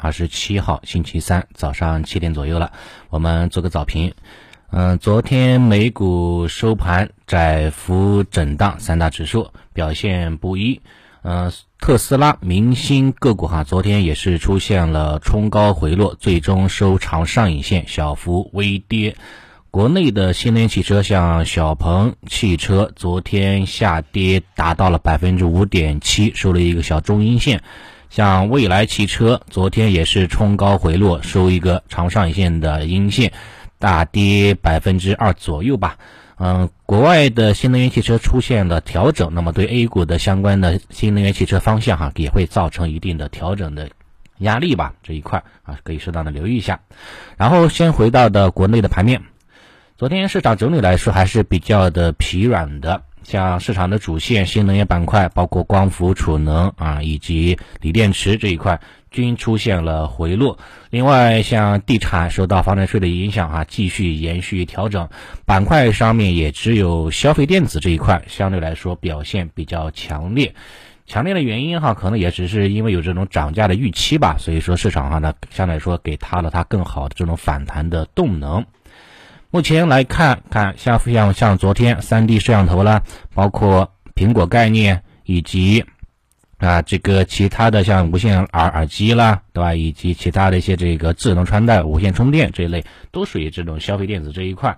二十七号星期三早上七点左右了，我们做个早评。嗯，昨天美股收盘窄幅震荡，三大指数表现不一。嗯，特斯拉、明星个股哈，昨天也是出现了冲高回落，最终收长上影线，小幅微跌。国内的新能源汽车，像小鹏汽车，昨天下跌达到了百分之五点七，收了一个小中阴线。像蔚来汽车，昨天也是冲高回落，收一个长上影线的阴线，大跌百分之二左右吧。嗯，国外的新能源汽车出现了调整，那么对 A 股的相关的新能源汽车方向哈，也会造成一定的调整的压力吧。这一块啊，可以适当的留意一下。然后先回到的国内的盘面。昨天市场整体来说还是比较的疲软的，像市场的主线新能源板块，包括光伏、储能啊，以及锂电池这一块，均出现了回落。另外，像地产受到房产税的影响啊，继续延续调整。板块上面也只有消费电子这一块相对来说表现比较强烈。强烈的原因哈，可能也只是因为有这种涨价的预期吧，所以说市场上呢，相对来说给它了它更好的这种反弹的动能。目前来看，看像像像昨天三 D 摄像头啦，包括苹果概念以及啊这个其他的像无线耳耳机啦，对吧？以及其他的一些这个智能穿戴、无线充电这一类，都属于这种消费电子这一块。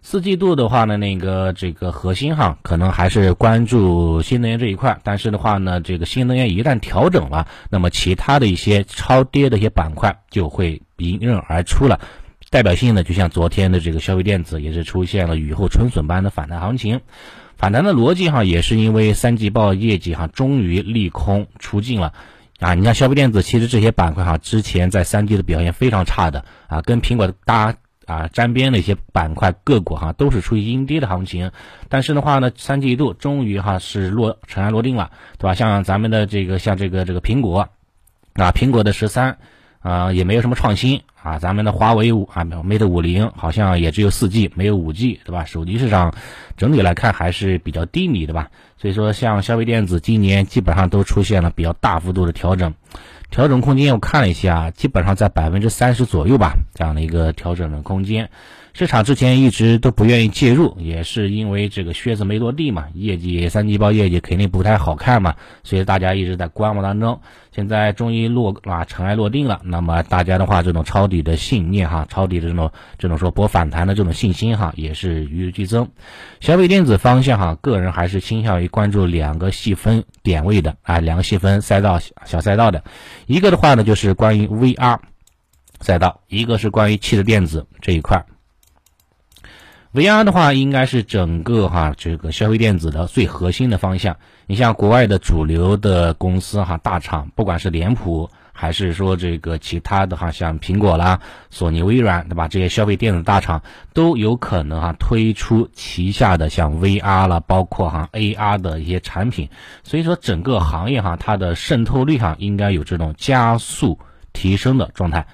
四季度的话呢，那个这个核心哈，可能还是关注新能源这一块。但是的话呢，这个新能源一旦调整了，那么其他的一些超跌的一些板块就会迎刃而出了。代表性的，就像昨天的这个消费电子，也是出现了雨后春笋般的反弹行情。反弹的逻辑哈，也是因为三季报业绩哈，终于利空出尽了啊！你看消费电子，其实这些板块哈，之前在三季的表现非常差的啊，跟苹果搭啊沾边的一些板块个股哈，都是处于阴跌的行情。但是的话呢，三季度终于哈是落尘埃落定了，对吧？像咱们的这个像这个这个苹果啊，苹果的十三。啊，也没有什么创新啊，咱们的华为五啊，Mate 五零好像也只有四 G，没有五 G，对吧？手机市场整体来看还是比较低迷的吧。所以说，像消费电子今年基本上都出现了比较大幅度的调整，调整空间我看了一下，基本上在百分之三十左右吧，这样的一个调整的空间。市场之前一直都不愿意介入，也是因为这个靴子没落地嘛，业绩三季报业绩肯定不太好看嘛，所以大家一直在观望当中。现在终于落啊尘埃落定了，那么大家的话，这种抄底的信念哈，抄底的这种这种说博反弹的这种信心哈，也是与日俱增。消费电子方向哈，个人还是倾向于关注两个细分点位的啊，两个细分赛道小赛道的，一个的话呢就是关于 VR 赛道，一个是关于汽车电子这一块。VR 的话，应该是整个哈这个消费电子的最核心的方向。你像国外的主流的公司哈大厂，不管是脸谱还是说这个其他的哈，像苹果啦、索尼、微软，对吧？这些消费电子大厂都有可能哈推出旗下的像 VR 了，包括哈 AR 的一些产品。所以说，整个行业哈它的渗透率哈应该有这种加速提升的状态。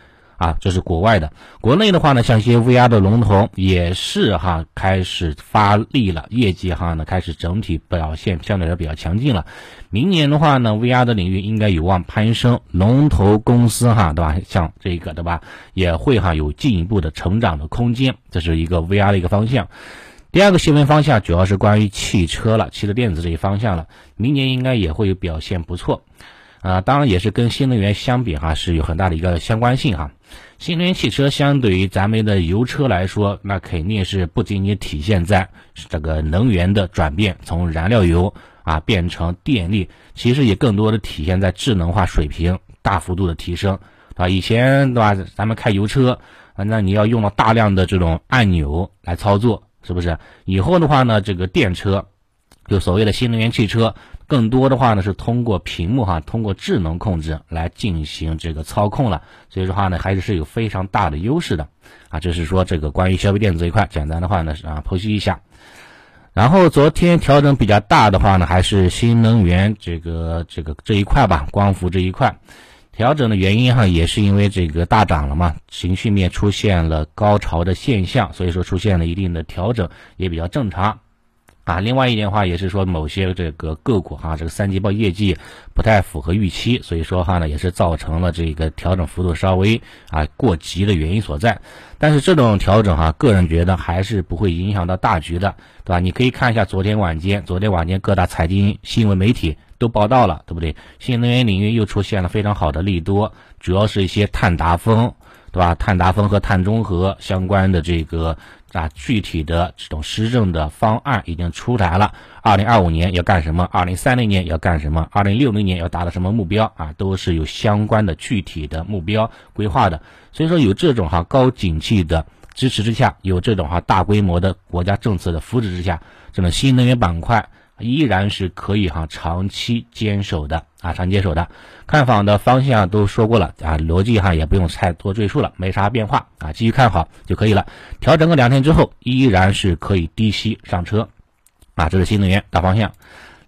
啊，这是国外的，国内的话呢，像一些 VR 的龙头也是哈开始发力了，业绩哈呢开始整体表现相对来说比较强劲了。明年的话呢，VR 的领域应该有望攀升，龙头公司哈对吧？像这个对吧，也会哈有进一步的成长的空间，这是一个 VR 的一个方向。第二个新闻方向主要是关于汽车了，汽车电子这一方向了，明年应该也会有表现不错。啊，当然也是跟新能源相比哈，是有很大的一个相关性哈。新能源汽车相对于咱们的油车来说，那肯定是不仅仅体现在这个能源的转变，从燃料油啊变成电力，其实也更多的体现在智能化水平大幅度的提升，啊，以前对吧，咱们开油车，那你要用到大量的这种按钮来操作，是不是？以后的话呢，这个电车，就所谓的新能源汽车。更多的话呢是通过屏幕哈，通过智能控制来进行这个操控了，所以说话呢还是是有非常大的优势的啊。这是说这个关于消费电子这一块，简单的话呢啊剖析一下。然后昨天调整比较大的话呢，还是新能源这个这个这一块吧，光伏这一块调整的原因哈，也是因为这个大涨了嘛，情绪面出现了高潮的现象，所以说出现了一定的调整也比较正常。啊，另外一点的话也是说某些这个个股哈，这个三季报业绩不太符合预期，所以说话呢也是造成了这个调整幅度稍微啊过急的原因所在。但是这种调整哈，个人觉得还是不会影响到大局的，对吧？你可以看一下昨天晚间，昨天晚间各大财经新闻媒体都报道了，对不对？新能源领域又出现了非常好的利多，主要是一些碳达峰。对吧？碳达峰和碳中和相关的这个啊，具体的这种施政的方案已经出台了。二零二五年要干什么？二零三零年要干什么？二零六零年要达到什么目标啊？都是有相关的具体的目标规划的。所以说，有这种哈高景气的支持之下，有这种哈大规模的国家政策的扶持之下，这种新能源板块。依然是可以哈长期坚守的啊，长期坚守的，看房的方向都说过了啊，逻辑哈也不用太多赘述了，没啥变化啊，继续看好就可以了。调整个两天之后，依然是可以低吸上车啊，这是新能源大方向。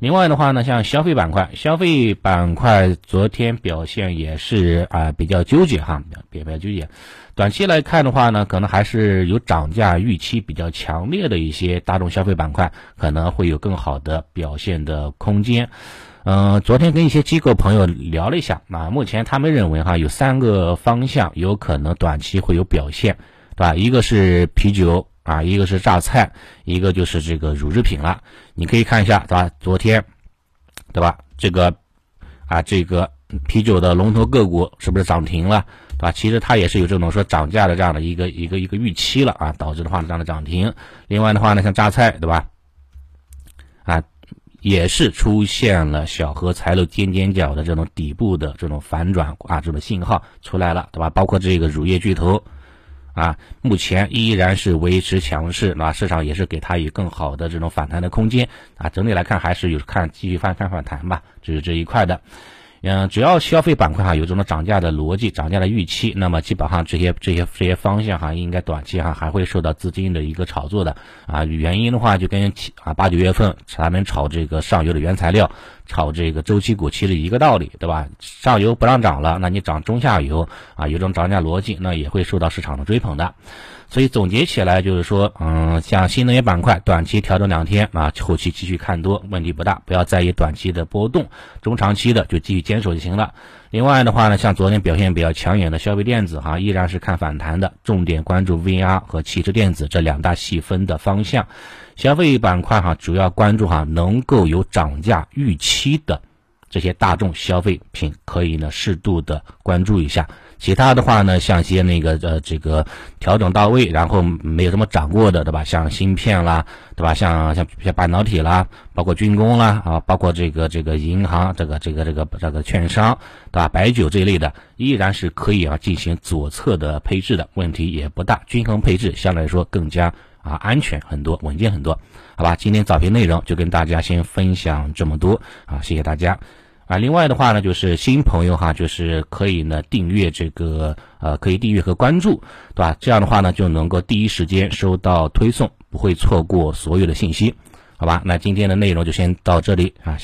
另外的话呢，像消费板块，消费板块昨天表现也是啊比较纠结哈，比较比较纠结。短期来看的话呢，可能还是有涨价预期比较强烈的一些大众消费板块，可能会有更好的表现的空间。嗯，昨天跟一些机构朋友聊了一下，啊，目前他们认为哈有三个方向有可能短期会有表现，啊？一个是啤酒。啊，一个是榨菜，一个就是这个乳制品了。你可以看一下，对吧？昨天，对吧？这个啊，这个啤酒的龙头个股是不是涨停了？对吧？其实它也是有这种说涨价的这样的一个一个一个预期了啊，导致的话呢这样的涨停。另外的话呢，像榨菜，对吧？啊，也是出现了小荷才露尖尖角的这种底部的这种反转啊，这种信号出来了，对吧？包括这个乳业巨头。啊，目前依然是维持强势，那市场也是给它以更好的这种反弹的空间啊。整体来看，还是有看继续翻看反弹吧，这是这一块的。嗯，只要消费板块哈有这种涨价的逻辑、涨价的预期，那么基本上这些这些这些方向哈，应该短期哈还会受到资金的一个炒作的啊。原因的话，就跟啊八九月份他们炒这个上游的原材料、炒这个周期股其实一个道理，对吧？上游不让涨了，那你涨中下游啊，有种涨价逻辑，那也会受到市场的追捧的。所以总结起来就是说，嗯，像新能源板块，短期调整两天啊，后期继续看多，问题不大，不要在意短期的波动，中长期的就继续坚守就行了。另外的话呢，像昨天表现比较抢眼的消费电子哈，依然是看反弹的，重点关注 VR 和汽车电子这两大细分的方向。消费板块哈，主要关注哈能够有涨价预期的这些大众消费品，可以呢适度的关注一下。其他的话呢，像一些那个呃，这个调整到位，然后没有什么涨过的，对吧？像芯片啦，对吧？像像像半导体啦，包括军工啦，啊，包括这个这个银行，这个这个这个这个券商，对吧？白酒这一类的，依然是可以啊进行左侧的配置的，问题也不大，均衡配置相对来说更加啊安全很多，稳健很多，好吧？今天早评内容就跟大家先分享这么多啊，谢谢大家。啊，另外的话呢，就是新朋友哈，就是可以呢订阅这个呃，可以订阅和关注，对吧？这样的话呢，就能够第一时间收到推送，不会错过所有的信息，好吧？那今天的内容就先到这里啊。